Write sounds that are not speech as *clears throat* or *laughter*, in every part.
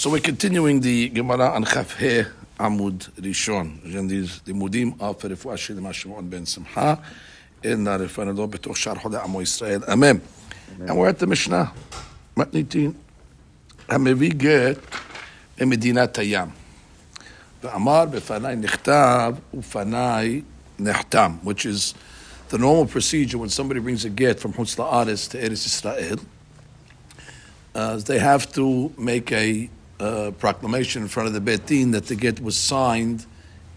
So we're continuing the Gemara on Chafhe Amud Rishon. Again, these the mudim are for Refuah Shilma Shimon ben Simcha in Refanado Betoch Shar Hoda Amo Yisrael. Amen. And we're at the Mishnah, Matnitin. המביא גט ממדינת הים. ואמר בפניי נכתב ופניי נחתם, which is the normal procedure when somebody brings a get from Chutz La'aretz to Eretz Yisrael. Uh, they have to make a uh, proclamation in front of the Beit Din that the get was signed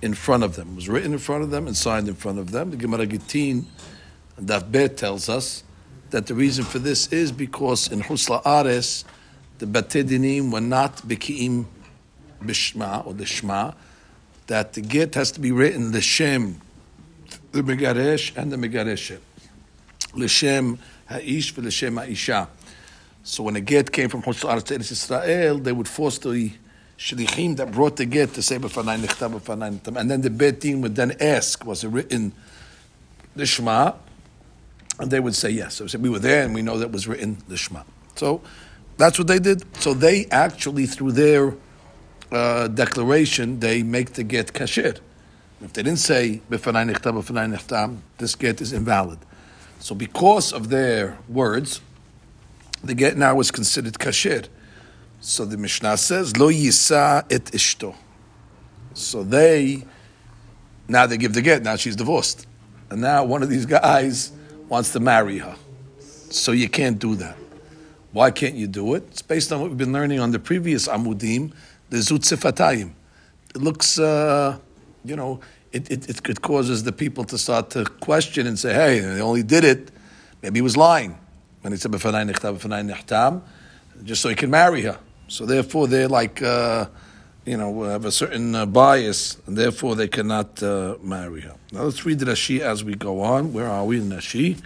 in front of them. It was written in front of them and signed in front of them. The Gemara Gittin, Daf Bet tells us that the reason for this is because in Chutz La'aretz, the Batedinim were not Beki'im Bishma or the Shma, that the get has to be written L'Shem, the Megaresh and the Megareshet. L'Shem Ha'ish for L'Shem Ha'isha. So when a get came from Chutz La'aretz to Eretz Yisrael, they would force the shlichim that brought the get to say b'fanai nechtav b'fanai nechtav, and then the bet din would then ask, was it written the Shema? And they would say yes. So we were there, and we know that was written the Shema. So that's what they did. So they actually, through their uh, declaration, they make the get kasher. If they didn't say b'fanai nechtav b'fanai nechtam, this get is invalid. So because of their words, the get now is considered kasher. So the Mishnah says, Lo yisa et ishto. So they, now they give the get, now she's divorced. And now one of these guys wants to marry her. So you can't do that. Why can't you do it? It's based on what we've been learning on the previous Amudim, the Zutzifatayim. It looks, uh, you know, it, it, it, it causes the people to start to question and say, hey, they only did it, maybe he was lying. When he said, "B'fanai nechtam, b'fanai nechtam," just so he can marry her. So therefore, they're like, uh, you know, have a certain uh, bias, and therefore they cannot uh, marry her. Now let's read the Rashi as we go on. Where are we in Rashi?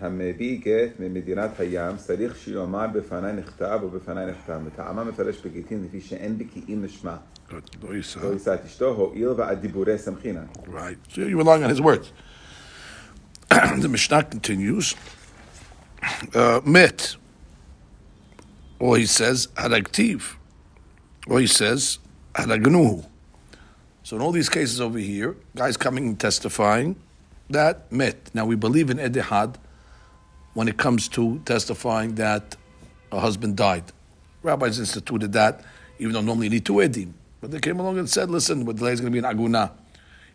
המביא גט ממדינת הים צריך שיאמר בפניי נכתב ובפניי נחתם. וטעמה מפרש בגיטין לפי שאין בקיאים לשמה. Good. Lo yisa. לא יישא את אשתו, הואיל ועד דיבורי סמכינן. Right. So you're relying on his words. the *clears throat* Mishnah continues. Uh, met. Or he says, haragtiv. Or he says, haragnuhu. So in all these cases over here, guys coming and testifying, that met. Now we believe in edihad when it comes to testifying that a husband died. Rabbis instituted that, even though normally you need two edim. But they came along and said, listen, delay is going to be an aguna.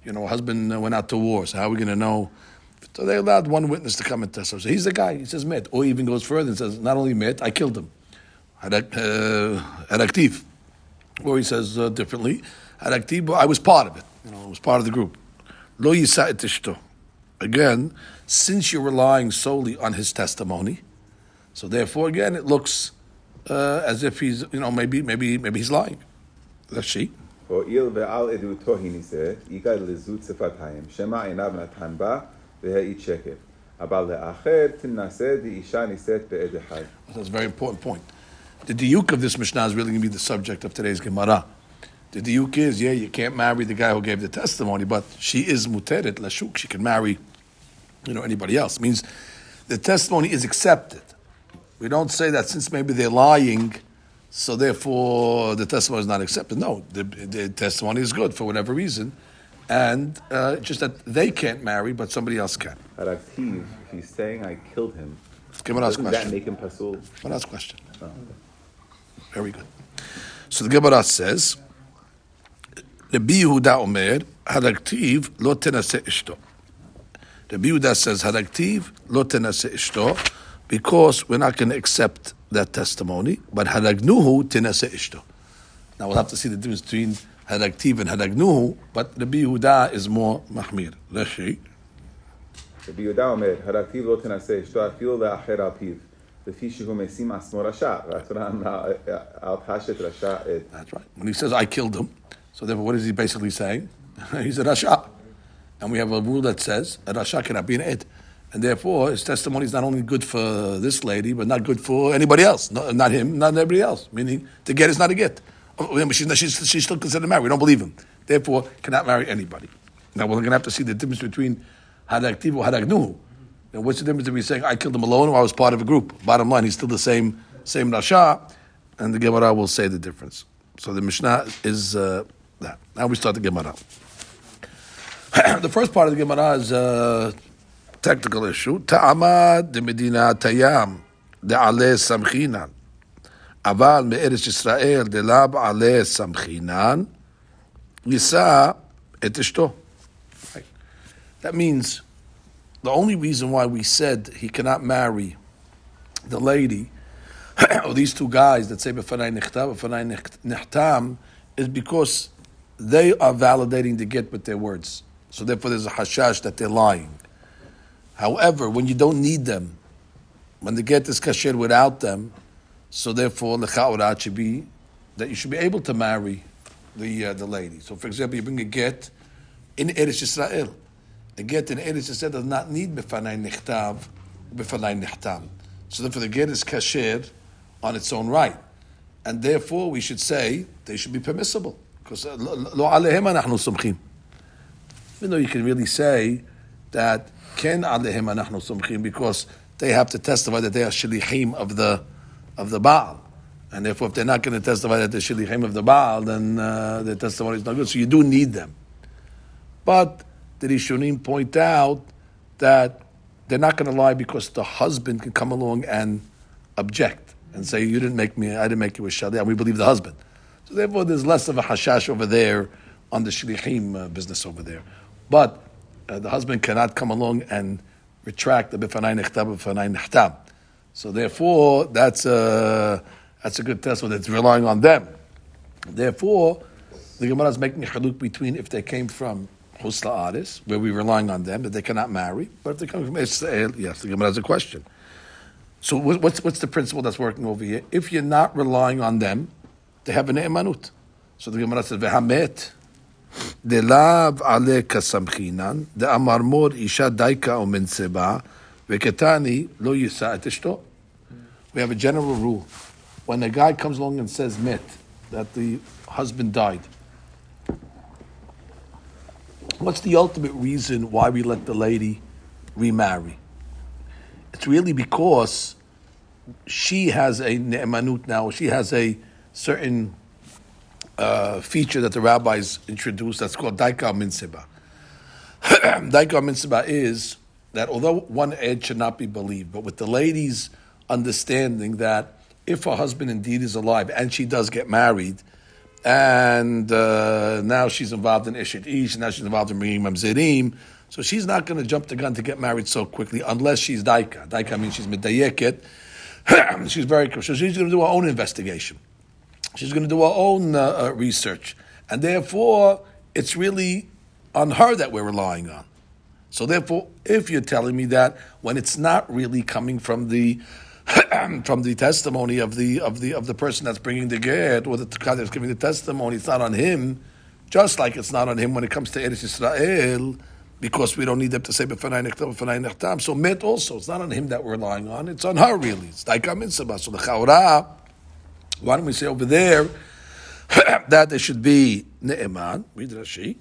You know, husband went out to war, so how are we going to know? So they allowed one witness to come and testify. So he's the guy. He says met, or even goes further and says not only met, I killed him. Haraktiv. Uh, or he says uh, differently, Haraktiv. I was part of it. You know, I was part of the group. Lo Again, since you're relying solely on his testimony, so therefore, again, it looks uh, as if he's, you know, maybe, maybe, maybe he's lying. That's she. Or il ve'al edu lezut sefatayim, shema natan ba, והעיד שקר. אבל לאחר תנשא דאישה נישאת בעד אחד. That's a very important point. The diuk of this Mishnah is really going to be the subject of today's Gemara. The diuk is, yeah, you can't marry the guy who gave the testimony, but she is muteret lashuk. She can marry, you know, anybody else. It means the testimony is accepted. We don't say that since maybe they're lying, so therefore the testimony is not accepted. No, the, the testimony is good for whatever reason, and uh, just that they can't marry, but somebody else can. Araktiv, he's saying I killed him, okay, one last doesn't question. that make him pasul? One last question. Oh. Very good. So the Gemara says, Rabbi Yehuda Omer, Haraktiv lo tenase ishto. Rabbi Yehuda says, Haraktiv lo tenase ishto, because we're not going to accept that testimony, but Haragnuhu tenase ishto. Now we'll have to see the difference between Hadaktiv and Hadagnuhu, but Rabbi Yehuda is more Mahmir. Rashi. Rabbi Yehuda Omer, "Hadaktiv lo tenase, shto afil le'acher apiv. Eh, eh, That's right. When he says, I killed him, so therefore, what is he basically saying? *laughs* He's a Rasha. And we have a rule that says, a Rasha cannot be an Ed. And therefore, his testimony is not only good for this lady, but not good for anybody else—not him, not everybody else. Meaning, to get is not a get. Oh, she's, she's, she's still considered married. We don't believe him. Therefore, cannot marry anybody. Now, we're going to have to see the difference between Hadaktiv or Hadagnuhu. Now, what's the difference between saying, I killed him alone or I was part of a group? Bottom line, he's still the same, same Rasha, and the Gemara will say the difference. So the Mishnah is uh, that. Now we start the Gemara. *clears throat* the first part of the Gemara is a technical issue. Ta'amad de Medina Tayam de Ale Samchinan. Me'eretz Yisrael de lab Ale Samchinan. Yisa et ishto. That means the only reason why we said he cannot marry the lady *coughs* or these two guys that say b'fanai nechtam, b'fanai nechtam, is because they are validating the get with their words. So therefore, there's a hashash that they're lying. However, when you don't need them, when the get is kasher without them, so therefore lechaurat should be that you should be able to marry the uh, the lady. So, for example, you bring a get in Eretz Yisrael. The get in Eretz Yisrael does not need b'fanai nechtav, b'fanai nechtam. So therefore, the get is kasher on its own right. And therefore, we should say they should be permissible. Because uh, lo alehem anachnu sumchim. Even though you can really say that ken alehem anachnu sumchim because they have to testify that they are shilichim of the of the Baal. And therefore, if they're not going to testify that they're shilichim of the Baal, then uh, their testimony is not good. So you do need them. But the Rishonim point out that they're not going to lie because the husband can come along and object and say, "You didn't make me. I didn't make you a shali." And we believe the husband. So therefore, there's less of a hashash over there on the shlichim uh, business over there. But uh, the husband cannot come along and retract the bifanai nechtab bifanai nechtam. So therefore, that's a that's a good test. Whether it's relying on them. Therefore, the Gemara is making a haluk between if they came from Chutz La'aretz, where we're relying on them, that they cannot marry. But if they come from Israel, yes, the Gemara has a question. So what's, what's the principle that's working over here? If you're not relying on them, they have an emanut. So the Gemara says, "Vehamet de lav ale kasamchinan de amarmor isha daika o veketani lo yisa etishto." We have a general rule: when a guy comes along and says met that the husband died, what's the ultimate reason why we let the lady remarry? It's really because she has a ne'emanut now. She has a certain uh, feature that the rabbis introduced that's called daika minseba. *clears throat* daika minseba is that although one edge should not be believed, but with the lady's understanding that if her husband indeed is alive and she does get married, and uh, now she's involved in Ishet Ish, now she's involved in bringing Mamzerim, so she's not going to jump the gun to get married so quickly unless she's daika. Daika means she's medayeket. *clears throat* she's very so she's going to do her own investigation. She's going to do her own uh, uh, research, and therefore it's really on her that we're relying on. So therefore, if you're telling me that when it's not really coming from the *clears throat* from the testimony of the of the of the person that's bringing the get or the guy that's giving the testimony, it's not on him. Just like it's not on him when it comes to Eretz Israel, because we don't need them to say b'fanai nechtam b'fanai nechtam. So met also, it's not on him that we're relying on; it's on her really. It's mitzvah. So the chaura, why don't we say over there *clears throat* that there should be ne'eman? Read Rashi.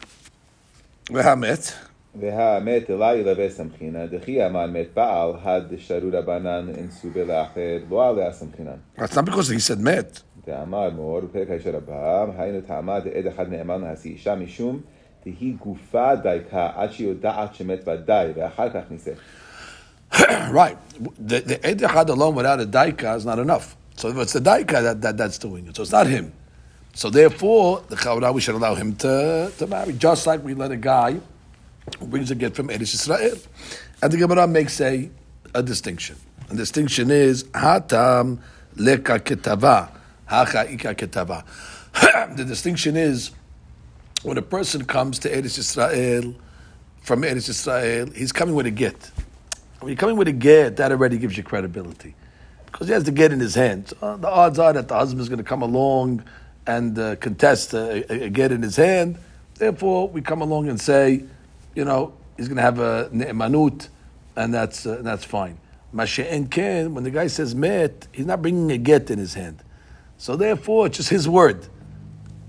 V'hamet. והמת אלה ילווה סמכינן, דכי אמר מת בעל, had דשרו רבנן אינסובה לאחר, לא עליה סמכינן. That's not because he said met. דאמר מור, בפרק הישר הבא, היינו טעמה דעד אחד נאמן להשיא אישה משום תהי גופה דייקה עד שהיא יודעת שמת ודאי, ואחר כך נישא. right. The, the Ed Echad alone without a daika is not enough. So it's the daika that, that, that's doing it. So it's not him. So therefore, the Chaura, we should allow him to, to marry, just like we let a guy who brings a get from Eretz Israel. And the Gemara makes a, a distinction. The distinction is, Hatam leka ketava, hacha ika ketava. *clears throat* The distinction is, when a person comes to Eretz Israel, from Eretz Israel, he's coming with a get. When you're coming with a get, that already gives you credibility. Because he has the get in his hand. So the odds are that the husband is going to come along and uh, contest a, a, a get in his hand. Therefore, we come along and say, you know, he's going to have a ne'emanut, and that's, uh, that's fine. Mashe'en ken, when the guy says met, he's not bringing a get in his hand. So therefore, it's just his word.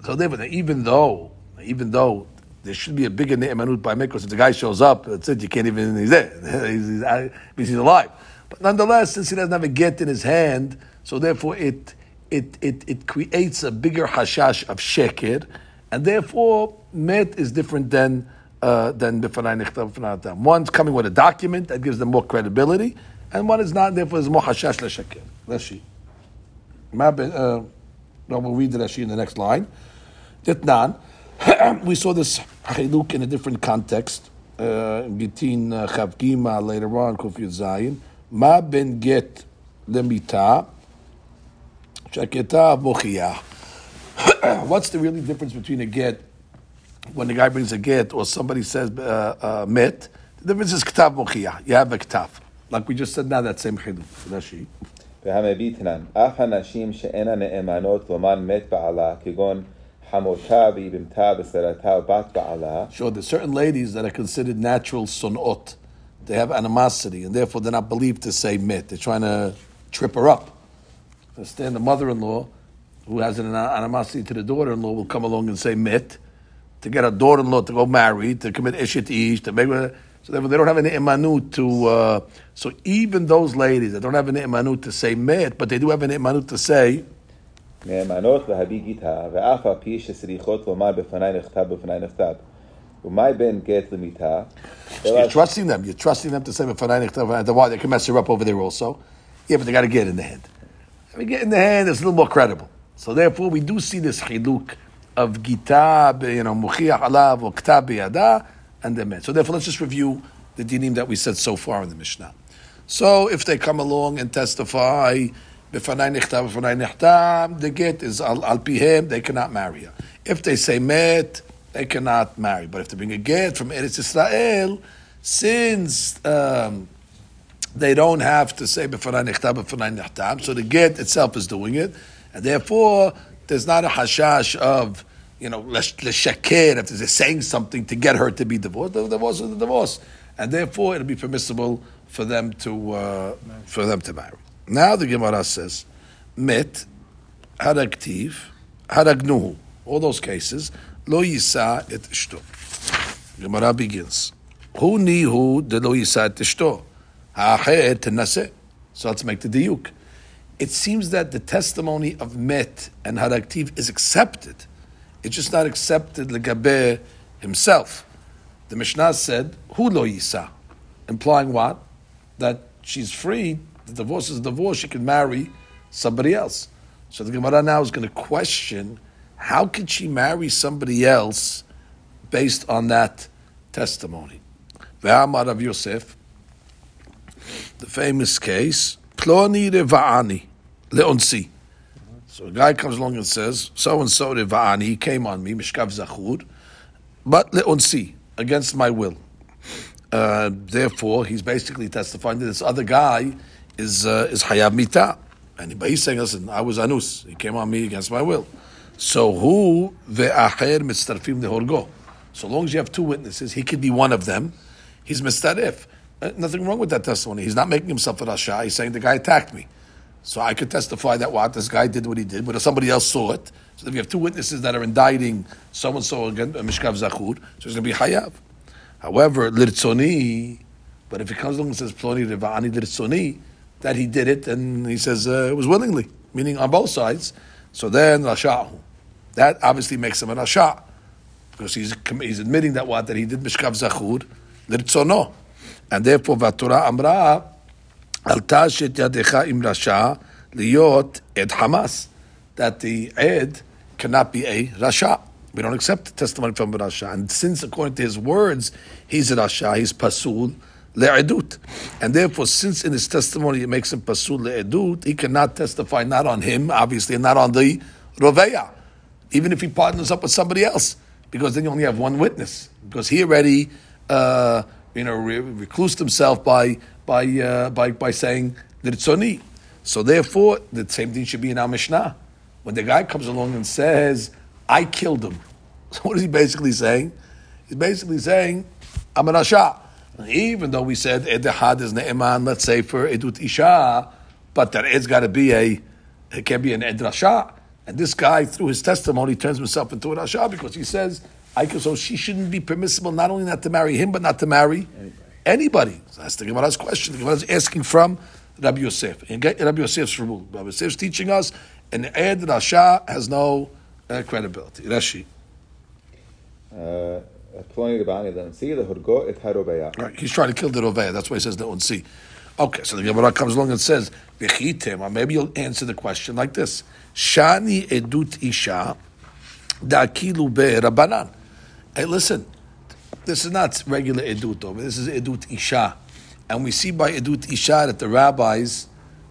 So therefore, even though, even though there should be a bigger ne'emanut by Mekos, if the guy shows up, that's it, you can't even, he's there, *laughs* he's, he's, because he's alive. But nonetheless, since he doesn't have a get in his hand, so therefore it it, it, it creates a bigger hashash of sheker, and therefore met is different than uh, than b'fanai nichtav b'fanai. One's coming with a document that gives them more credibility, and one is not. Therefore, there's more hashash l'sheker. Rashi. Uh, we'll read the Rashi in the next line. Ditnan. *clears throat* we saw this chiluk in a different context. Uh, Gitin Chavgima later on, Kufiyut Zayin. Ma ben get lemita shaketa mochiyah. *clears throat* What's the really difference between a get when the guy brings a get or somebody says uh, uh, met? The difference is ktav mochiyah. You have a ktav. Like we just said now, that same chiluk. Rashi. והמביטנן, אף הנשים שאינן נאמנות לומר מת בעלה, כגון Sure, there's certain ladies that are considered natural sunot. They have animosity, and therefore they're not believed to say mit. They're trying to trip her up. Understand the mother-in-law, who has an animosity to the daughter-in-law, will come along and say mit to get a daughter-in-law to go marry, to commit ishit ish, to make her. So therefore, they don't have an imanut to. Uh, so even those ladies that don't have an imanut to say mit, but they do have an imanut to say נאמנות להביא גיטה, ואף על פי שצריכות לומר בפניי נכתב בפניי נכתב. ומאי בין גט למיתה? You're trusting them. You're trusting them to say בפניי נכתב בפניי Why? They can mess her up over there also. Yeah, but they got to get in the hand. I mean, get in the hand is a little more credible. So therefore, we do see this chiluk of gita, you know, muchiach alav or kta biyada, and the men. So therefore, let's just review the dinim that we said so far in the Mishnah. So if they come along and testify B'fanai nichtav, b'fanai nichtav, the get is al, al pihem, they cannot marry her. If they say met, they cannot marry. But if they bring a get from Eretz Israel, since um, they don't have to say b'fanai nichtav, b'fanai nichtav, so the get itself is doing it, and therefore there's not a hashash of you know, l'shaker, if they're saying something to get her to be divorced, the divorce is the divorce. And therefore, it'll be permissible for them to, uh, for them to marry. Now the Gemara says, mit, haraktiv, haragnuhu. All those cases, lo yisa et ishto. Gemara begins. Hu nihu de lo yisa et ishto. So let's make the diuk. It seems that the testimony of met and haraktiv is accepted. It's just not accepted legabe himself. The Mishnah said, Hu lo yisa, implying what? That she's free the divorce is a divorce, she can marry somebody else. So the Gemara now is going to question how could she marry somebody else based on that testimony? Ve'amar Rav Yosef, the famous case, Ploni Reva'ani, Leonsi. So a guy comes along and says, so and so Reva'ani, he came on me, Mishkav Zachur, but Leonsi, against my will. Uh, therefore, he's basically testifying that this other guy is uh, is hayab mita. And he's saying, listen, I was anus. He came on me against my will. So who ve'acher mitzarfim dehorgo. So long as you have two witnesses, he could be one of them. He's mistarif. Uh, nothing wrong with that testimony. He's not making himself a rasha. He's saying the guy attacked me. So I could testify that what this guy did what he did, but if somebody else saw it, so if you have two witnesses that are indicting so and so against Mishkav Zachur, so it's going to be hayav. However, lirtzoni, but if he comes along and says ploni revani lirtzoni, that he did it, and he says uh, it was willingly, meaning on both sides. So then Rashahu. That obviously makes him an Rasha. Because he's, he's admitting that what? That he did Mishkav Zachur, Lirtzono. And therefore, Vatura Amra, Alta Shet Yadecha Im Rasha, Liot Ed Hamas. That the Ed cannot be a Rasha. We don't accept testimony from a Rasha. And since, according to his words, he's a Rasha, he's Pasul, le'edut. And therefore, since in his testimony it makes him pasul le'edut, he cannot testify not on him, obviously, and not on the roveya, even if he partners up with somebody else, because then you only have one witness. Because he already, uh, you know, re- reclused himself by by uh, by by saying that it's oni. So therefore, the same thing should be in our Mishnah. When the guy comes along and says, "I killed him," so *laughs* what is he basically saying? He's basically saying, "I'm an asha." Even though we said Edehad is Ne'eman, let's say for Edut Isha, but that it's got to be a, it can be an Edrasha. And this guy, through his testimony, turns himself into an Rasha because he says, so she shouldn't be permissible not only not to marry him, but not to marry anybody. anybody. So that's the Gemara's question. The Gemara's asking from Rabbi Yosef. And Rabbi Yosef's rule. Rabbi Yosef's teaching us, and Ed Rasha has no uh, credibility. Rashi. Uh, right, he's trying to kill the Roveya. That's why he says the Unsi. Okay, so the Gemara comes along and says, maybe you'll answer the question like this. Shani edut isha da'kilu be rabbanan. Hey, listen, this is not regular edut over. This is edut isha. And we see by edut isha that the rabbis,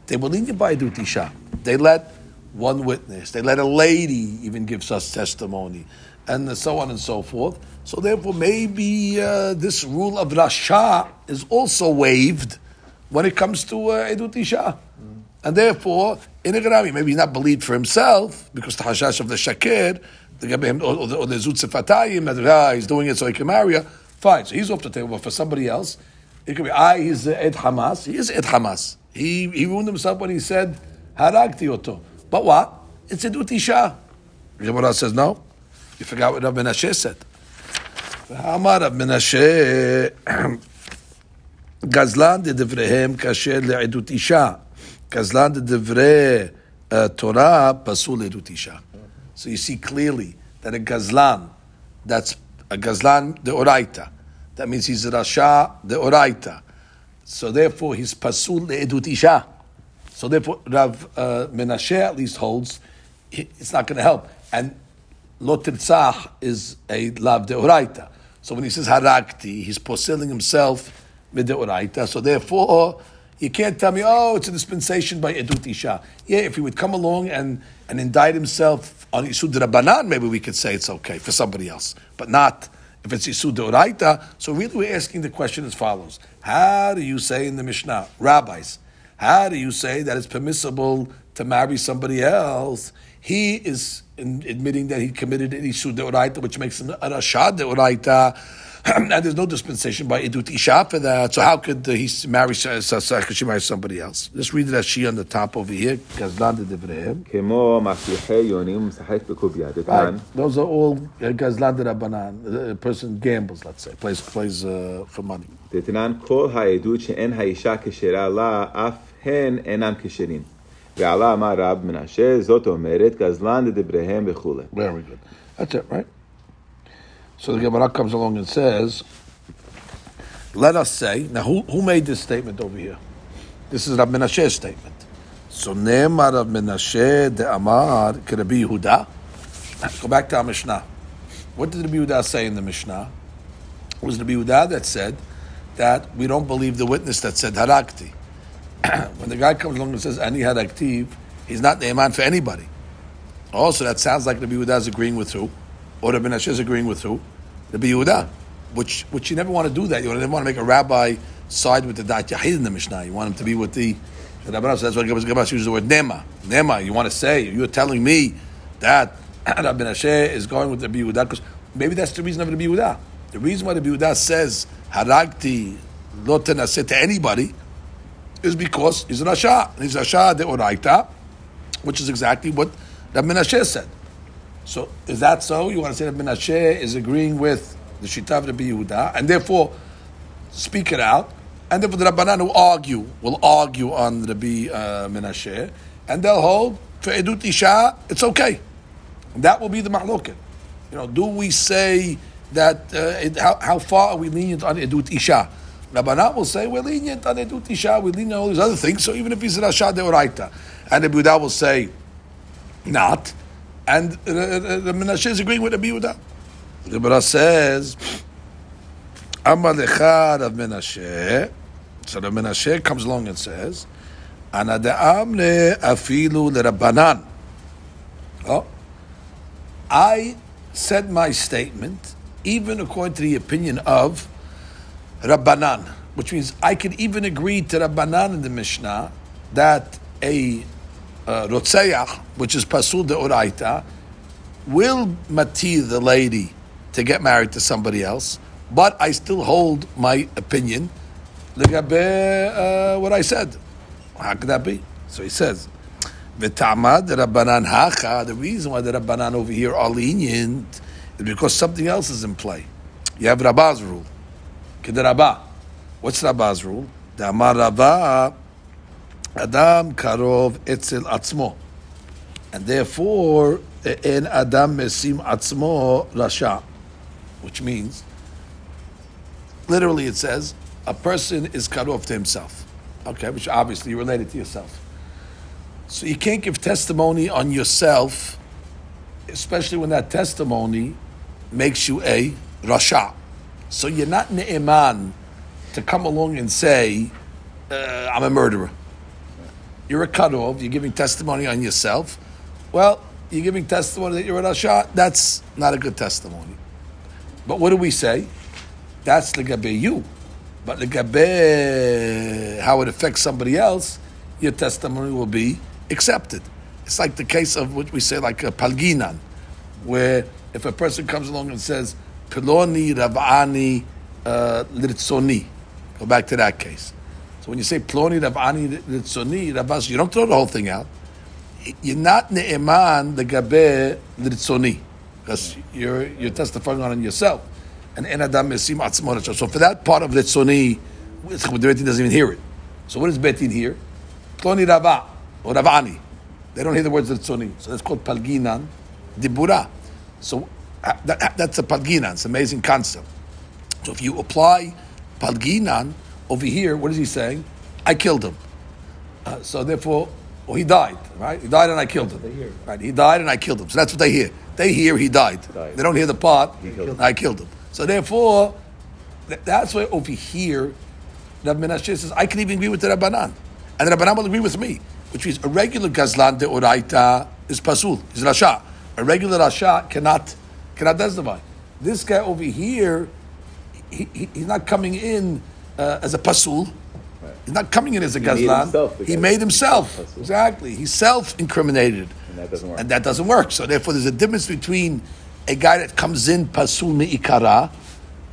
they were lenient by edut isha. They let one witness, they let a lady even give us testimony, and so on and so forth. So therefore, maybe uh, this rule of Rasha is also waived when it comes to uh, Edut Isha. And therefore, in a maybe he's not believed for himself because the Hashash of the Shakir, the, or, or the, or the Zut Sefatayim, that ah, he's doing it so he can marry her. Fine, so he's off the table. But for somebody else, it could be, I, he's uh, Ed Hamas. He is Ed Hamas. He, he ruined himself when he said, Haragti Oto. But what? It's Edut Isha. Gemara says, no. You forgot what Rav Menashe said. אמר רב מנשה, גזלן דדבריהם כאשר לעדות אישה, גזלן דדברי uh, תורה פסול לעדות אישה. So you see clearly that a gazlan, that's a gazlan de oraita. That means he's a rasha deoraita. So therefore he's pasul le'edut isha. So therefore Rav uh, Menashe at least holds it's not going to help. And lo tirtzach is a lav de oraita. So when he says harakti, he's poseling himself with the oraita. So therefore, you can't tell me, oh, it's a dispensation by edut isha. Yeah, if he would come along and, and indict himself on isud rabbanan, maybe we could say it's okay for somebody else, but not if it's isud deoraita. So really, we're asking the question as follows: How do you say in the Mishnah, rabbis? How do you say that it's permissible to marry somebody else? He is in admitting that he committed an Isur Deoraita, which makes him a Rashad and *clears throat* there's no dispensation by Idut Isha for that. So how could he marry, could she marry somebody else? Just read it as she on the top over here. Gazlan de Devrehem. כמו מפריחי יונים משחק בקוביה. דתן, Those are all uh, Gazlan de Rabbanan. A person gambles, let's say, plays, plays uh, for money. דתנן כל העדות שאין האישה כשרה לה, אף הן אינם כשרים. ועלה אמר רב מנשה, זאת אומרת, גזלן לדבריהם וכולי. Very good. That's it, right? So the Gemara comes along and says, let us say, now who, who made this statement over here? This is Rab Menashe's statement. So Ne'emar Rab Menashe de Amar Rabbi Yehuda. Go back to our Mishnah. What did Rabbi Yehuda say in the Mishnah? It was Rabbi Yehuda that said that we don't believe the witness that said harakti. *clears throat* when the guy comes along and says ani haraktiv, he's not the iman for anybody. Also, that sounds like Rabbi Yehuda is agreeing with who? Or Rabbi Menashe is agreeing with who? Rabbi Yehuda. Which, which you never want to do that. You never want to make a rabbi side with the Dat Yahid in the Mishnah. You want him to be with the Rabbi So that's why Rabbi uses the word Nema. Nema, you want to say, you're telling me that *clears throat* Rabbi Menashe is going with the Yehuda because maybe that's the reason of the Yehuda. The reason why the Yehuda says Haragti lo tenaseh to anybody is because he's a Rasha. And he's a Rasha de Oraita, which is exactly what Rabbi Menashe said. So is that so? You want to say that Menashe is agreeing with the Shita of Rabbi Yehuda, and therefore speak it out, and therefore the Rabbanan will argue, will argue on Rabbi uh, Menashe, and they'll hold for Edut Isha, it's okay. And that will be the mahloket. You know, do we say that, uh, it, how, how far are we lenient on Edut Isha? Rabbanan will say, we're lenient on Edut Isha, we're lenient on all these other things, so even if he's Rasha Deoraita. And the Buddha will say, not. And the Menashe is agreeing with the Yehuda. The Gemara says, Amar Rav Menashe. So the Menashe comes along and says, Ana de'amne afilu leRabbanan. Oh, I said my statement, even according to the opinion of Rabbanan, which means I could even agree to Rabbanan in the Mishnah that a uh, Rotzeach, which is Pasul de Oraita, will mati the lady to get married to somebody else, but I still hold my opinion uh, what I said. How could that be? So he says, Rabbanan hacha, the reason why the Rabbanan over here are lenient is because something else is in play. You have Rabba's rule. Kedarabah. What's Rabba's rule? The Amar Rabbah, Adam karov etzel atzmo. And therefore, in Adam Mesim Atzmo Rasha, which means, literally it says, a person is cut off to himself. Okay, which obviously related to yourself. So you can't give testimony on yourself, especially when that testimony makes you a Rasha. So you're not Ne'eman to come along and say, uh, I'm a murderer. You're a cut off, you're giving testimony on yourself. Well, you're giving testimony that you're a Rasha, that's not a good testimony. But what do we say? That's legabe you. But legabe how it affects somebody else, your testimony will be accepted. It's like the case of what we say, like a palginan, where if a person comes along and says, Piloni Ravani uh, go back to that case. So when you say Ploni Ravani Litzoni, Ravas, you don't throw the whole thing out. You're not Ne'eman the Gabe Litzoni, because you're, you're testifying on yourself. And En Adam Mesim Atzmon So for that part of Litzoni, the Betin doesn't even hear it. So what does Betin hear? Ploni Rava or Ravani. They don't hear the words Litzoni. So that's called Palginan Dibura. So uh, that, that's a palginan. It's an amazing concept. So if you apply palginan over here, what is he saying? I killed him. Uh, so therefore, well, he died, right? He died and I killed him. Right? He died and I killed him. So that's what they hear. They hear he died. died. They don't hear the part. Killed I killed him. So therefore, that's why over here, Rabbi Menashe says, I can even agree with the Rabbanan. And the Rabbanan will agree with me, which means a regular Gazlan de Oraita is Pasul, is Rasha. A regular Rasha cannot cannot testify. This guy over here, he, he, he's not coming in uh, as a pasul. Right. He's not coming in as a he gazlan. Made he made himself. Exactly. He's self-incriminated. And that doesn't work. And that doesn't work. So therefore, there's a difference between a guy that comes in pasul me'ikara.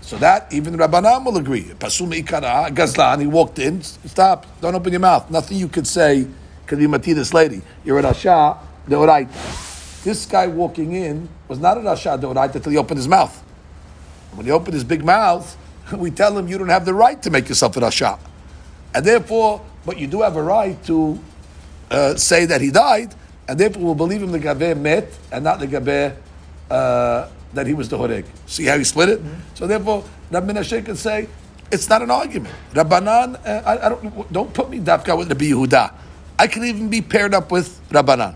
So that even Rabbanan will agree. Pasul me'ikara, gazlan, he walked in, stop, don't open your mouth. Nothing you could say could be mati this lady. You're a asha, they're right. This guy walking in was not a Rasha Doraita until he opened his mouth. When he opened his big mouth, *laughs* we tell him you don't have the right to make yourself a Rasha. And therefore, but you do have a right to uh, say that he died, and therefore we'll believe him the Gabe met and not the Gabe uh, that he was the Horeg. See how he split it? Mm-hmm. So therefore, Rabbi Menashe can say, it's not an argument. Rabbanan, uh, I, I, don't, don't put me Dafka with Rabbi Yehuda. I can even be paired up with Rabbanan.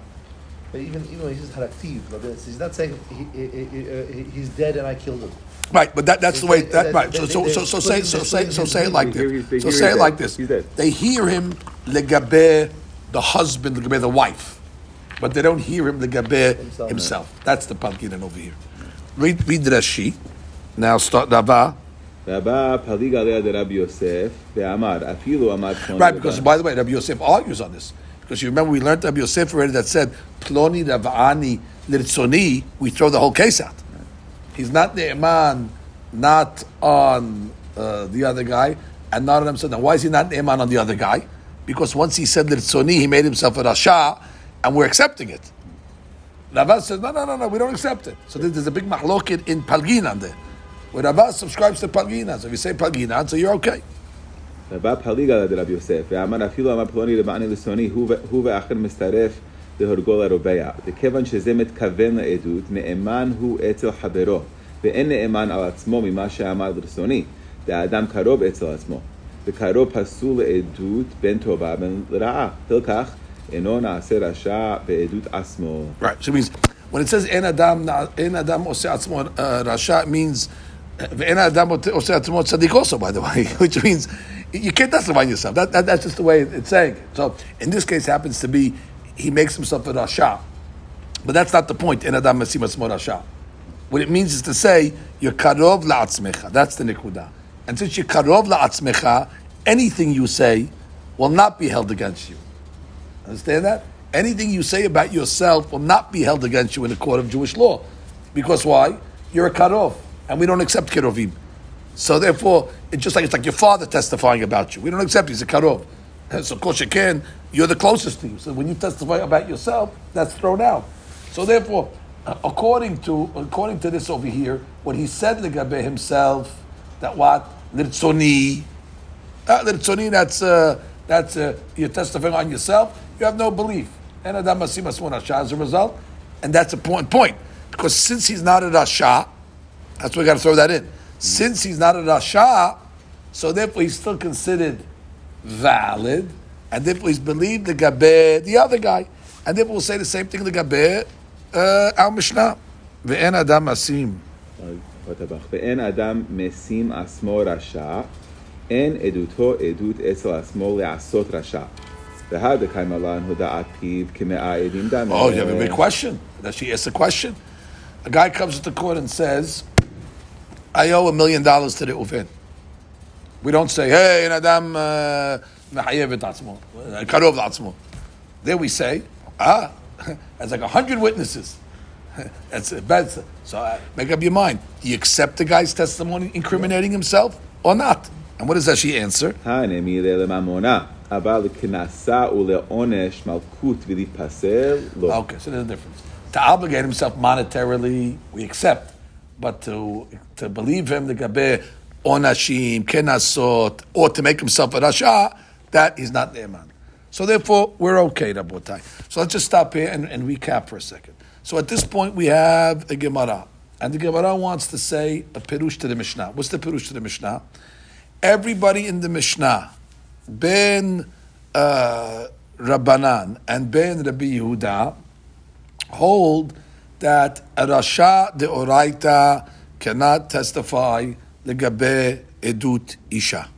But even even when he says haraktiv, he's not saying he, he, he, he's dead and I killed him. Right, but that, that's the way. That, right. So so so, so say so say so say it like this. So say it like this. They hear him legabe the husband, legabe the wife, but they don't hear him legabe himself. himself. That's the palkinan over here. Read read the Rashi. Now start Rava. Right, because by the way, Rabbi Yosef argues on this. Because you remember we learned Rabbi Yosef already that said Ploni Ravani Lirtzoni, we throw the whole case out. He's not the Iman, not on uh, the other guy, and not on himself. Now, why is he not the Iman on the other guy? Because once he said Lirtzoni, he made himself a Rasha, and we're accepting it. Rava says, no, no, no, no, we don't accept it. So there's a big mahloket in Palginan there. Where Rava subscribes to Palginan. So if you say Palginan, so you're okay. רבה פליגה לרבי יוסף, ואמר אפילו אמר פלוני לבעני לשוני, הוא ואחר מצטרף להורגו לרובע. וכיוון שזה מתכוון לעדות, נאמן הוא אצל חברו, ואין נאמן על עצמו ממה שאמר לשוני, והאדם קרוב אצל עצמו. וקרוב פסול לעדות בין טובה בין לרעה. לכך אינו נעשה רשע בעדות עצמו. Right, so it means, when it says אין אדם, אין אדם עושה עצמו רשע, it means, ואין אדם עושה עצמו צדיק also, by the way, which means, you can't testify on yourself. That, that, that's just the way it's saying. So in this case, happens to be he makes himself a rasha, but that's not the point. In adam masimas rasha. What it means is to say you're karov la'atzmecha. That's the nikuda. And since you're karov la'atzmecha, anything you say will not be held against you. Understand that? Anything you say about yourself will not be held against you in the court of Jewish law. Because why? You're a karov, and we don't accept kirovim. So therefore, it's just like it's like your father testifying about you. We don't accept he's a karov. So of course you can. You're the closest to you. So when you testify about yourself, that's thrown out. So therefore, uh, according to according to this over here, what he said legabe himself, that what lirtzoni, uh, lirtzoni, that's uh, that's uh, you're testifying on yourself. You have no belief. and Adam as a result. And that's a point, point. Because since he's not a Rasha, that's why we got to throw that in. Since he's not a Rasha, so therefore he's still considered valid, and if he's believed the gabe the other guy, and then we'll say the same thing the gabe uh, our Mishnah. Ve'en adam asim. Ve'en adam mesim asmo rasha, en eduto edut esel asmo le'asot rasha. Oh, you have a big question. Does she ask a question? A guy comes to the court and says, I owe a million dollars to the Uvin. We don't say, hey, in Adam, מחייב את עצמו, קרוב לעצמו. There we say, ah, *laughs* that's like a hundred witnesses. *laughs* That's a bad. So uh, make up your mind. Do you accept the guy's testimony incriminating himself or not? And what does that she answer? הנמילה לממונה, אבל כנסה ולעונש מלכות ולהיפסל, לא. Okay, so there's a difference. To obligate himself monetarily, we accept, but to to believe him, the gabe onashim kenasot, or to make himself a rasha, that is not ne'eman. So therefore, we're okay, Rabotai. So let's just stop here and, and recap for a second. So at this point, we have a Gemara, and the Gemara wants to say a perush to the Mishnah. What's the perush to the Mishnah? Everybody in the Mishnah, Ben uh, Rabbanan and Ben Rabbi Yehuda, hold that a Rasha de Oraita cannot testify legabe edut isha.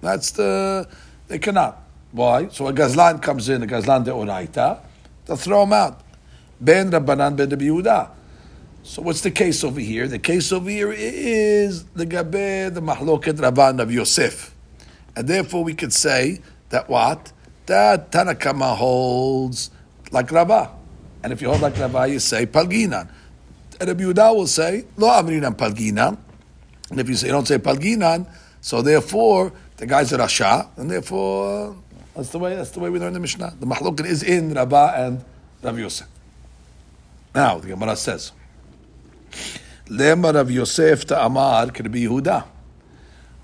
That's the they cannot. Why? So a Gazlan comes in, a Gazlan de Oraita, they'll throw him out. Ben Rabbanan ben Yehuda. So what's the case over here? The case over here is the Gabe, the Mahloket Rabban of Yosef. And therefore we could say that what? That Tanna Kamma holds like Rabbah. And if you hold like Rabbah, you say Palginan. And Rabbi Yehuda will say, Lo Amrinan Palginan. And if you say you don't say Palginan, so therefore the guy's a Rasha, and therefore that's the way that's the way we learn the Mishnah. The Mahloket is in Rabbah and Rabbi Yosef. Now the Gemara says, Lema Rav Yosef to Amar could be Yehuda.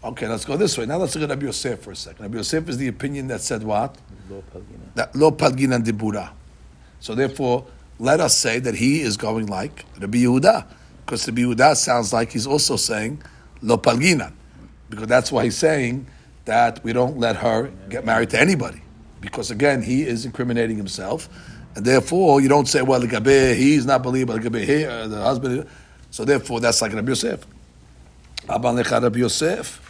Okay, let's go this way. Now let's look at Rabbi Yosef for a second. Rabbi Yosef is the opinion that said what? Lo That lo palgina dibura. So therefore, let us say that he is going like Rabbi Yehuda, because Rabbi Yehuda sounds like he's also saying lo palgina, because that's why he's saying that we don't let her get married to anybody, because again he is incriminating himself, and therefore you don't say well the he's not believable the gabe he, uh, the husband, so therefore that's like Rabbi Yosef. Aban lecha Rabbi Yosef,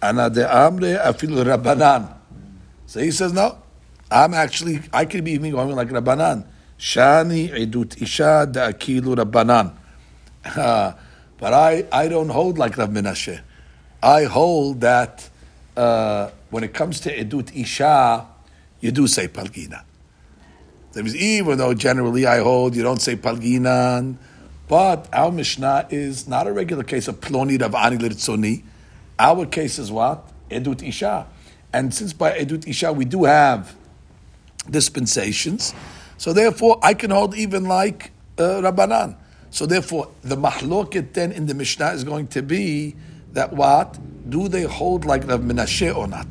ana de amre afilu Rabbanan. So he says no, I'm actually I could be even going like Rabbanan. Shani edut isha da akilu Rabbanan. Uh, *laughs* but I, I don't hold like Rav Menashe. I hold that uh, when it comes to edut isha, you do say palgina. That means even though generally I hold you don't say palginan, but our Mishnah is not a regular case of ploni Rav Ani Lirtzoni. Our case is what? Edut isha. And since by edut isha we do have dispensations, so therefore I can hold even like uh, Rabbanan. So therefore the mahloket then in the Mishnah is going to be that what? Do they hold like Rav Menashe or not?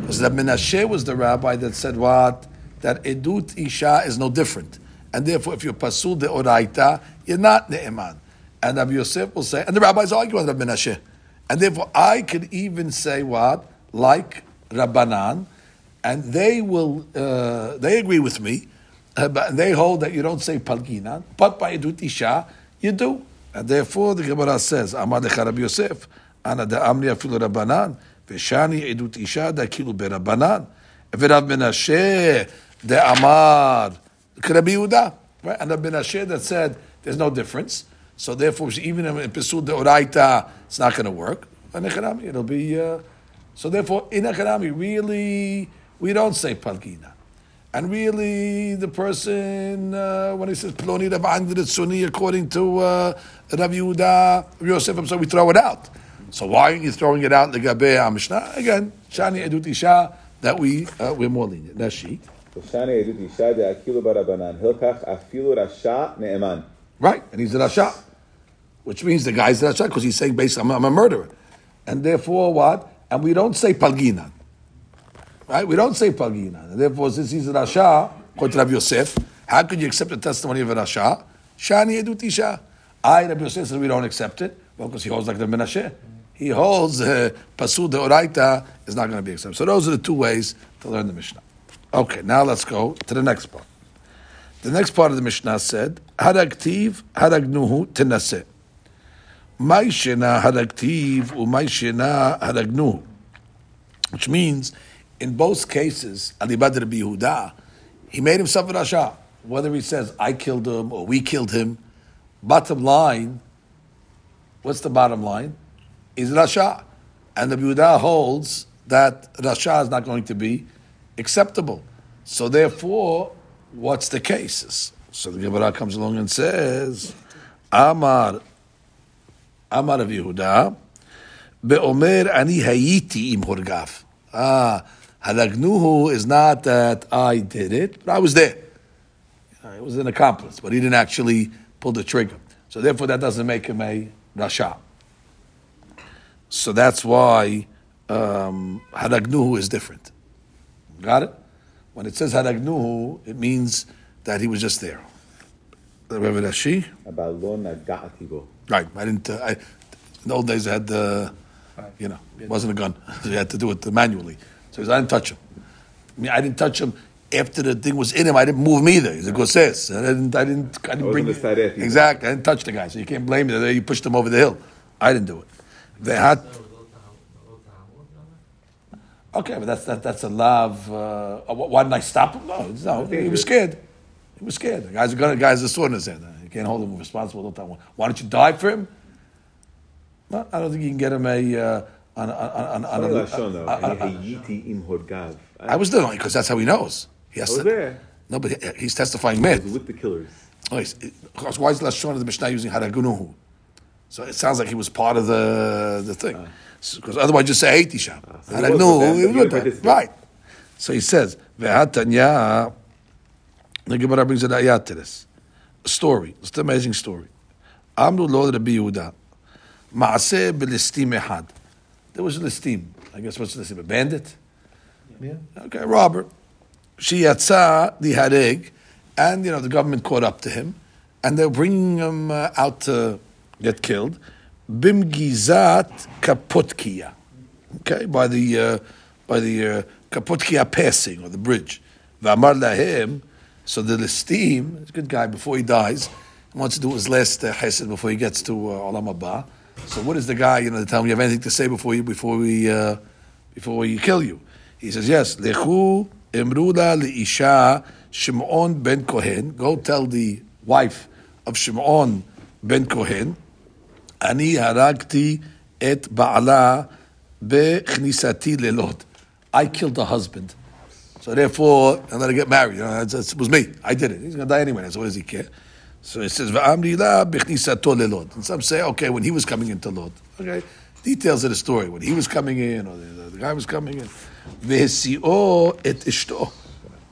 Because Rav Menashe was the rabbi that said what? That edut isha is no different. And therefore if you're de oraita, you're not ne'eman. And Rabbi Yosef will say, and the rabbis argue on Rav Menashe. And therefore I could even say what? Like Rabbanan, and they will, uh, they agree with me, they hold that you don't say palginan, but by edut isha, you do. And therefore the Gemara says, Amar Rabbi Yosef, ana da amri afilu Rabbanan, v'shani edut isha da kilu berabbanan, v'rav Menashe de Amar, Rabbi Yehuda, right? And Rabbi Menashe that said there's no difference, so therefore even in Pesul de Oraita, it's not going to work. And it'll be, uh, so therefore in Echanami, really, we don't say palgina. And really, the person, uh, when he says Ploni Ravan did Sunni according to uh, Rav Yehuda, Yosef, I'm sorry, we throw it out. So why are you throwing it out? Legabe Mishnah again. Shani Edut Isha that we uh, we're more lenient. That's she. Right, and he's a rasha, which means the guy's a rasha because he's saying based I'm, I'm a murderer, and therefore what? And we don't say palgina. Right? We don't say Palginan. And therefore, since he's a Rasha, according to Rabbi Yosef. How could you accept the testimony of a Rasha? Shani Edut Isha. I, Rabbi Yosef, says we don't accept it. Well, because he holds like the Menashe. He holds uh, Pasud de Oraita is not going to be accepted. So those are the two ways to learn the Mishnah. Okay, now let's go to the next part. The next part of the Mishnah said, Haragtiv, Haragnuhu, Tenase. Mai shena haragtiv, umai shena haragnuhu. Which means, in both cases, Ali Badr Yehuda, he made himself a Rasha. Whether he says, I killed him or we killed him, bottom line, what's the bottom line? Is Rasha. And the Yehuda holds that Rasha is not going to be acceptable. So therefore, what's the cases? So the Gemara comes along and says, Amar, Amar of Yehuda, Be'omer ani hayiti im horgav. Ah, haragnuhu is not that I did it, but I was there. It was an accomplice, but he didn't actually pull the trigger. So therefore, that doesn't make him a rasha. So that's why um, haragnuhu is different. Got it? When it says haragnuhu, it means that he was just there. Rabbi Rashi? Right. I didn't. Uh, I, in the old days, I had the, you know, it wasn't a gun. *laughs* So you had to do it manually. So he said, I didn't touch him. I mean, I didn't touch him after the thing was in him. I didn't move him either. He's a gosses. I didn't. I didn't. I didn't bring. Exactly. I didn't touch the guy. So you can't blame me. You pushed him over the hill. I didn't do it. They had. Okay, but that's that, that's a love. Uh, why didn't I stop him? No, no, he was scared. He was scared. The guy's a gun. The guy's a sword in his hand. You can't hold him responsible. Why don't you die for him? No, I don't think you can get him a. Uh, on, on, on, on a, I was there because that's how he knows. He has I was to, there. No, but he's testifying mad. with the killers. Oh, because why is Lashon of the Mishnah using Haragnuhu? So it sounds like he was part of the the thing. Because uh. otherwise, just say Haiti Sham. Uh, so Haragnuhu, right. So he says, Ve'atanya, the Gemara brings an ayat to this. A story. It's an amazing story. Amru lo Rabbi Yehuda. Ma'aseh b'listim ehad. There was a listim. I guess what's listim? A bandit? Yeah. Okay, robber. She yatsa the hareg, and you know the government caught up to him, and they're bringing him uh, out to get killed. Bim gizat kapotkia. Okay, by the uh, by the uh, kapotkia passing or the bridge. V'amar lahem. So the listim, he's a good guy. Before he dies, he wants to do his last uh, chesed before he gets to uh, olam haba. So what is the guy? You know, tell him you have anything to say before you before we uh, before we kill you. He says yes. Lechu emruda leisha Shimon ben Kohen. Go tell the wife of Shimon ben Kohen. Ani haragti et ba'ala bechnisati lelot. I killed the husband. So therefore, I'm going to get married. You know, it was me. I did it. He's going to die anyway. So what does he care? So it says, And some say, okay, when he was coming into Lod. Okay, details of the story. When he was coming in, or the, the guy was coming in. V'hesio et ishto.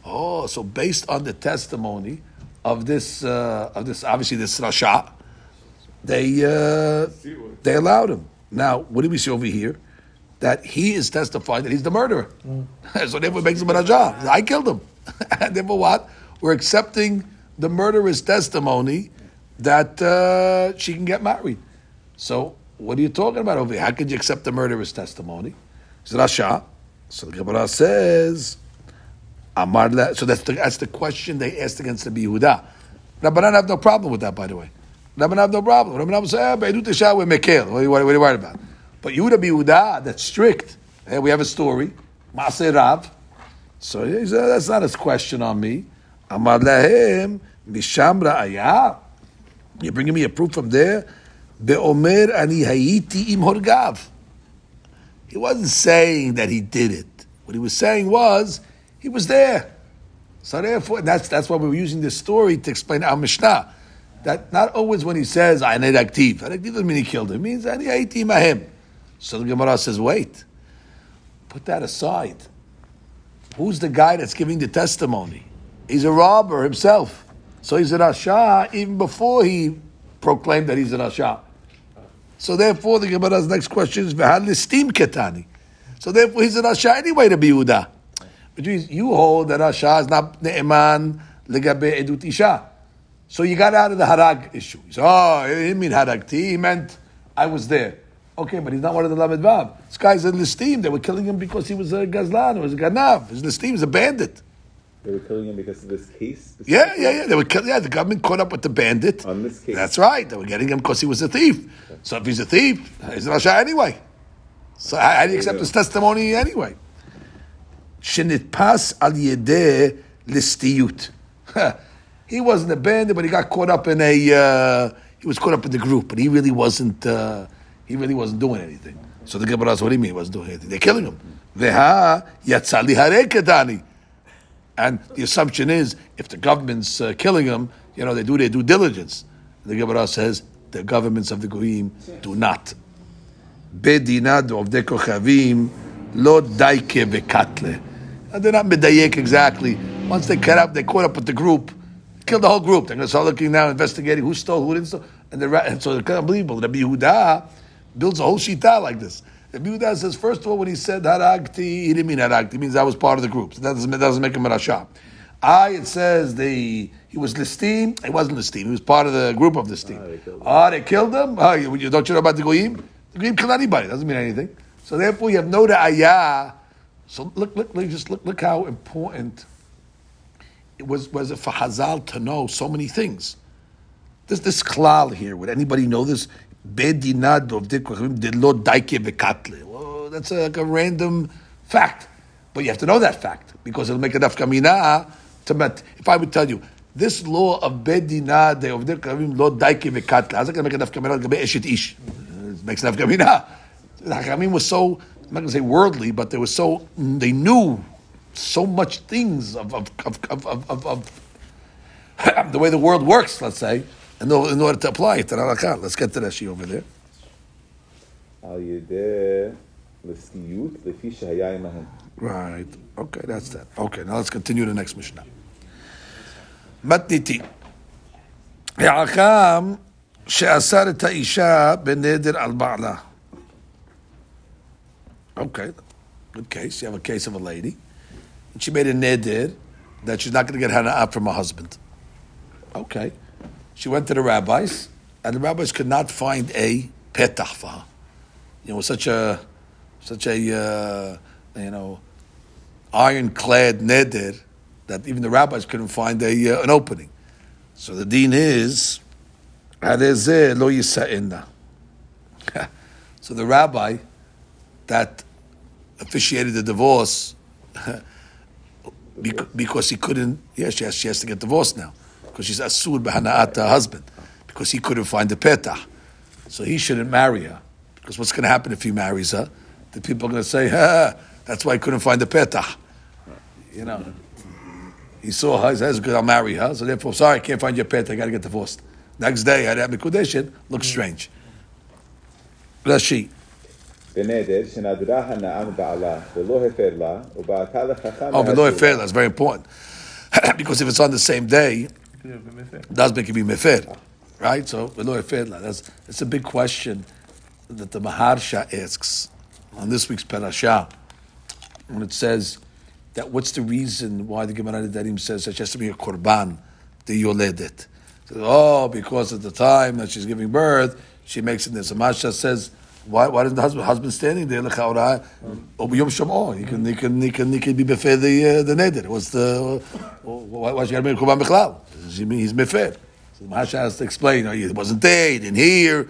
Oh, so based on the testimony of this, uh, of this, obviously this Rasha, they, uh, they allowed him. Now, what do we see over here? That he is testifying that he's the murderer. Mm. *laughs* so therefore makes him a Rajah. I killed him. *laughs* and therefore what? We're accepting the murderer's testimony that uh, she can get married. So what are you talking about over here? How could you accept the murderer's testimony? It's Rasha. So the Gemara says, Amar So that's the, that's the question they asked against the Yehuda. Rabbanan have no problem with that, by the way. Rabbanan have no problem. Rabbanan say, ah, Be'edut Isha with Mekel. What are you worried about? But Yehuda Yehuda, that's strict. Hey, we have a story. Maaseh Rav. So he said, that's not his question on me. Amar lahem misham ra'aya. You're bringing me a proof from there. Be'omer ani hayiti im horgav. He wasn't saying that he did it. What he was saying was he was there. So therefore, that's that's why we were using this story to explain our Mishnah. That not always when he says I need active, doesn't mean he killed him. It means ani hayiti mahim. So the Gemara says, wait, put that aside. Who's the guy that's giving the testimony? He's a robber himself. So he's an Asha even before he proclaimed that he's an Asha. So therefore, the Gemara's next question is V'hal listim ketani. So therefore, he's an Asha anyway to be Yehuda. Which means you hold that Asha is not ne'eman legabe edut isha. So you got out of the harag issue. He said, oh, he didn't mean haragti, he meant I was there. Okay, but he's not one of the Lamed Vav. This guy's in Listim. They were killing him because he was a Gazlan, he was a Ganav. His Listim is a bandit. They were killing him because of this case. Yeah, yeah, yeah. They were kill- yeah, the government caught up with the bandit. On this case. That's right. They were getting him because he was a thief. So if he's a thief, he's an Rasha anyway. So how, do you accept his testimony anyway? Shenitpas al yedeh listiyut. *laughs* He wasn't a bandit, but he got caught up in a. Uh, he was caught up in the group, but he really wasn't. Uh, he really wasn't doing anything. So the Gemara says, "What do you mean he wasn't doing anything? They're killing him." Veha yatzali hareketani. And the assumption is, if the government's uh, killing them, you know, they do their due diligence. The Gemara says the governments of the Goyim do not. Bedinad of the Kochavim lo daike bekatle. They're not medayek exactly. Once they cut up, they caught up with the group, killed the whole group. They're going to start looking now, investigating who stole, who didn't steal. And, and so it's unbelievable. Rabbi Yehuda builds a whole shita like this. Rabbi Yehuda says, first of all, when he said haragti, he didn't mean haragti. He means I was part of the group. So that doesn't, that doesn't make him a rasha. I, it says they, he was listim. He wasn't listim. He was part of the group of listim. they killed him. Ah, they killed him. Ah, you, you don't you know about the goyim? The goyim killed anybody. Doesn't mean anything. So therefore, you have no ayah. So look, look, look, just look, look how important it was. Was it for Hazal to know so many things? This this klal here. Would anybody know this? Bedinad did lo daike bekatle. Well, that's a, like a random fact, but you have to know that fact because it'll make enough kamina to met. If I would tell you this law of bedinad of dikwachim lo daike bekatle, how's it going to make enough kamina? Gabe eshet ish. It makes enough kamina. The Hakamim was so I'm not going to say worldly, but they were so they knew so much things of of of of, of, of, of *laughs* the way the world works, let's say, in order, in order to apply it to halakha. Let's get to Rashi over there. על ידי לסטיות לפי שהיה עמהם. Right. Okay, that's that. Okay, now let's continue the next Mishnah. מתניתי. החכם שאסר את האישה בנדר על בעלה. Okay, good case. You have a case of a lady. And she made a neder that she's not going to get hana'ah from her husband. Okay. She went to the rabbis, and the rabbis could not find a petah for her. You know, such a, such a, uh, you know, ironclad neder that even the rabbis couldn't find a, uh, an opening. So the dean is, "Harezeh lo yisa'inna." *laughs* So the rabbi that officiated the divorce *laughs* because he couldn't. Yeah, she has, she has to get divorced now because she's asur b'hana'at her husband because he couldn't find the petah. So he shouldn't marry her because what's going to happen if he marries her? The people are going to say, ha, that's why he couldn't find the petah. You know, he saw her. He says, "Good, I'll marry her." So therefore, sorry, I can't find your petah. I got to get divorced. Next day, I had mikudeshet. Looks strange. Rashi. בנדר שנדרה הנאה מבעלה ולא הפר לה, ובעטה לחכם Oh, v'lo להצילה. efer, that's very important. *clears throat* because if it's on the same day, it does make it be mefer. Right? So, that's, that's a big question that the Maharsha asks on this week's parasha. When it says that what's the reason why the Gemara Nedarim says that she has to be a korban, the yoledet. So, oh, because at the time that she's giving birth, she makes it this. So Masha says, why, why doesn't the husband, husband standing there, l'chaura, or b'yom shom'o, he can, he can, he can, he can be mefer the, uh, the neder. What's the, why, why she got to be korban b'chlal? he's mefer. So Masha has to explain. Or he wasn't there. He didn't hear.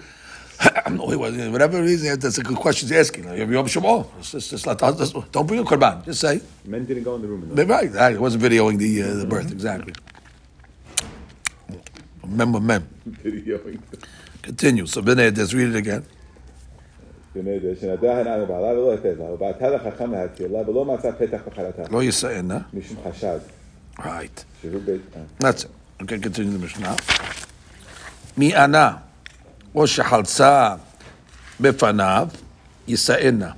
no, he wasn't. Whatever reason, that's a good question to ask. You have Yom Shom'o. Just don't bring a korban. Just say. Men didn't go in the room. Though. Right, right. It wasn't videoing the uh, the birth mm-hmm. exactly. Remember, men. Videoing. Continue. So Bnei, let's read it again. שנדע הנאה לבעלה ולא לתזה, ובעתה לחכם להצילה, ולא מצא פתח בחרתה. לא יסענה. משום חשד. Right. That's it. Okay, continue the Mishnah. Mi ana, או שחלצה בפניו, יישאנה,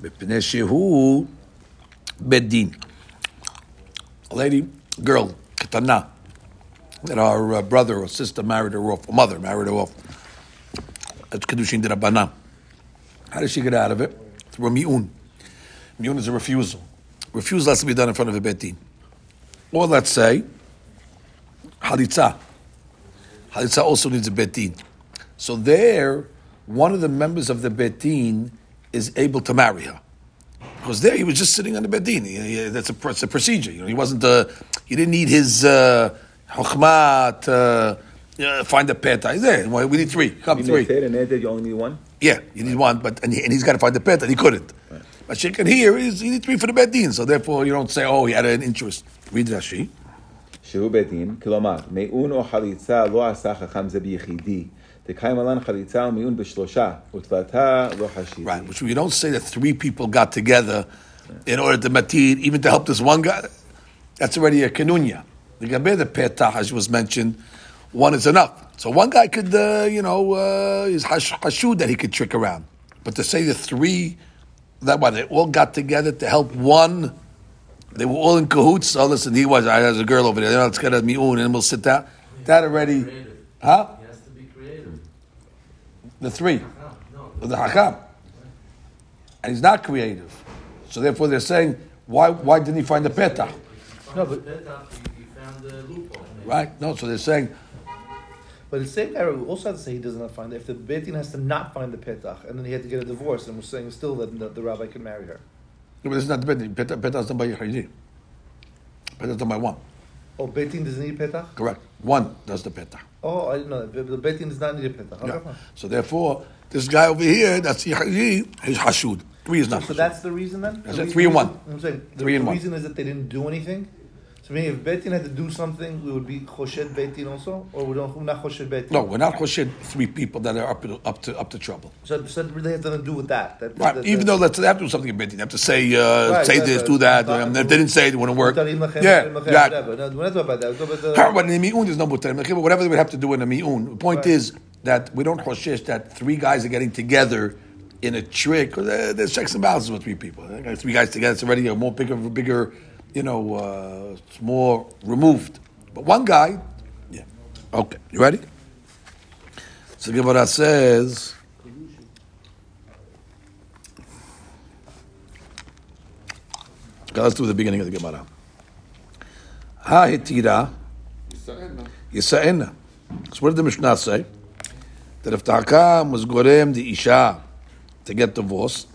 מפני שהוא בית דין. A lady, girl, ketana, that our uh, brother or sister married her off, or mother married her off. That's Kedushin de Rabbanah. How does she get out of it? Through a mi'un. Mi'un is a refusal. refusal has to be done in front of a bet din. Or let's say, halitza. Halitza also needs a bet din. So there, one of the members of the bet din is able to marry her. Because there he was just sitting on the bet din. He- he- That's a, a procedure. You know, he wasn't, uh, he didn't need his uh, to uh, find a pet. He's there. Well, We need three. Come, You three. and you only need one? Yeah, you need one, but and, he, and he's got to find the pet, and he couldn't. But Shekin here is you need three for the bedin, so therefore you don't say, oh, he had an interest. Read Rashi. שהוא בית דין, כלומר, מעון או חליצה לא עשה חכם זה ביחידי, דקיים עלן חליצה ומיון בשלושה, ותלתה לא חשיבי. Right, which we don't say that three people got together in order to matir, even to help this one guy. That's already a kanunya. The gabe the petah, as was mentioned, one is enough. So one guy could, uh, you know, uh, is hash- hashud that he could trick around. But to say the three, that why they all got together to help one, they were all in cahoots. Oh, listen, he was, I has a girl over there. Let's get a mi'un and we'll sit down. That already, huh? He has to be creative. The three. No, no. the hakam. And he's not creative. So therefore they're saying, why, why didn't he find the petah? No, but- Petach, he, he found the loophole. Right? No, so they're saying, But the same guy we also have to say he does not find it. If the Beit Din has to not find the Petach, and then he had to get a divorce, and we're saying still that the, the rabbi can marry her. No, but this is not the petah. Petah, petah is done by Yechidi. Petah is done by one. Oh, Beit Din doesn't need Petach? Correct. One does the petah. Oh, I didn't know that. The Beit Din does not need a Petach. Okay, Yeah. So therefore, this guy over here, that's Yechidi, he's hashud. Three is not So hashud. that's the reason then? That's The three and one. I'm saying the, Three and the one. reason is that they didn't do anything. So meaning if Beit Din had to do something, we would be Choshed Beit Din also, or we don't we're not Choshed Beit Din. No, we're not choshed three people that are up to, up to, up to trouble. So, so it really has nothing to do with that. that, Right. that- Even that- though let's they have to do something in Betin. They have to say, uh, Right, say this, do that. Um, if they didn't say it, it wouldn't work. Yeah, yeah. whatever. No, we're not talking about that. We're talking about the- But in the mi'un, there's no mutar. Whatever they would have to do in a mi'un. The point Right. is that we don't choshesh that three guys are getting together in a trick. There's checks and balances with three people. Three guys together, it's already a more bigger, bigger, you know, uh, it's more removed. But one guy, yeah. Okay, you ready? So Gemara says. Okay, let's do the beginning of the Gemara. Ha hitira yisa'ena. So what did the Mishnah say? That if the Hakam was gorem the Isha to get divorced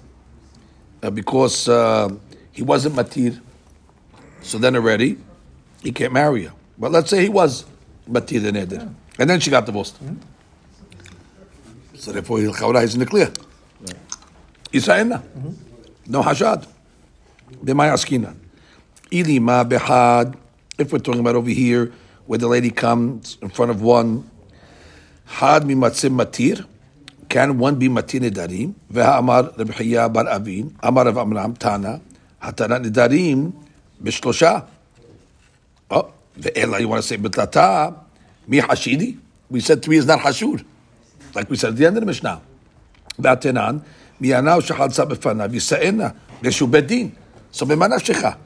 uh, because uh, he wasn't matir, so then already he can't marry her. But let's say he was the neder, and then she got divorced. So therefore, he'll Hilchawra is in the clear. Yisa'ena. No hashad. B'may askinan. Ili ma behad. If we're talking about over here, where the lady comes in front of one, had mi matzim matir. Can one be matir nedarim? Ve'amar amar Chiya bar Avin. Amar Rav Amram Tana. Hatana nedarim בשלושה. Oh, ואלא, you want to say בתלתה, mi hashidi. We said three is not hashud. Like we said at the end of the Mishnah. והתנן, מיאנהו שחלצה בפניו, יישאנה, ברשות בית דין. So ממה shecha,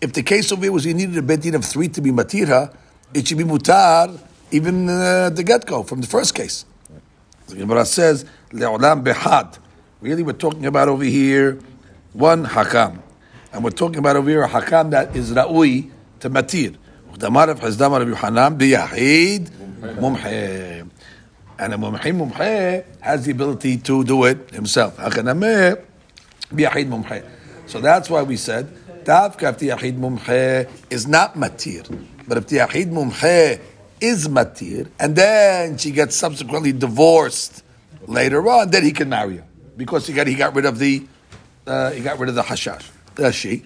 If the case of it was you needed a bedin of three to be matira, it should be mutar even uh, the get go from the first case. The Gemara says le'olam behad. Really, we're talking about over here one hakam. And we're talking about over here a hakam that is ra'ui to matir. And a mumhe mumhe has the ability to do it himself. So that's why we said, Tavka if the Yahid mumhe is not matir. But if the Yahid mumhe is matir, and then she gets subsequently divorced later on, then he can marry her because he got he got rid of the uh, he got rid of the hashash. She.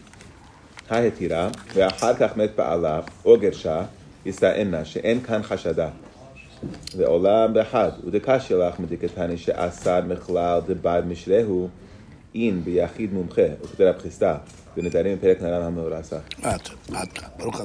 ההתירה, ואחר כך מת בעלה או גרשה, יישאנה, שאין כאן חשדה. ועולם באחד, ודקשיא לך מדיקתני שאסר מכלל דבד משרהו, אין ביחיד מומחה, וכדי רב חיסדא, ונדרים פרק נרם המאורסה. עד עד כאן. ברוך ה'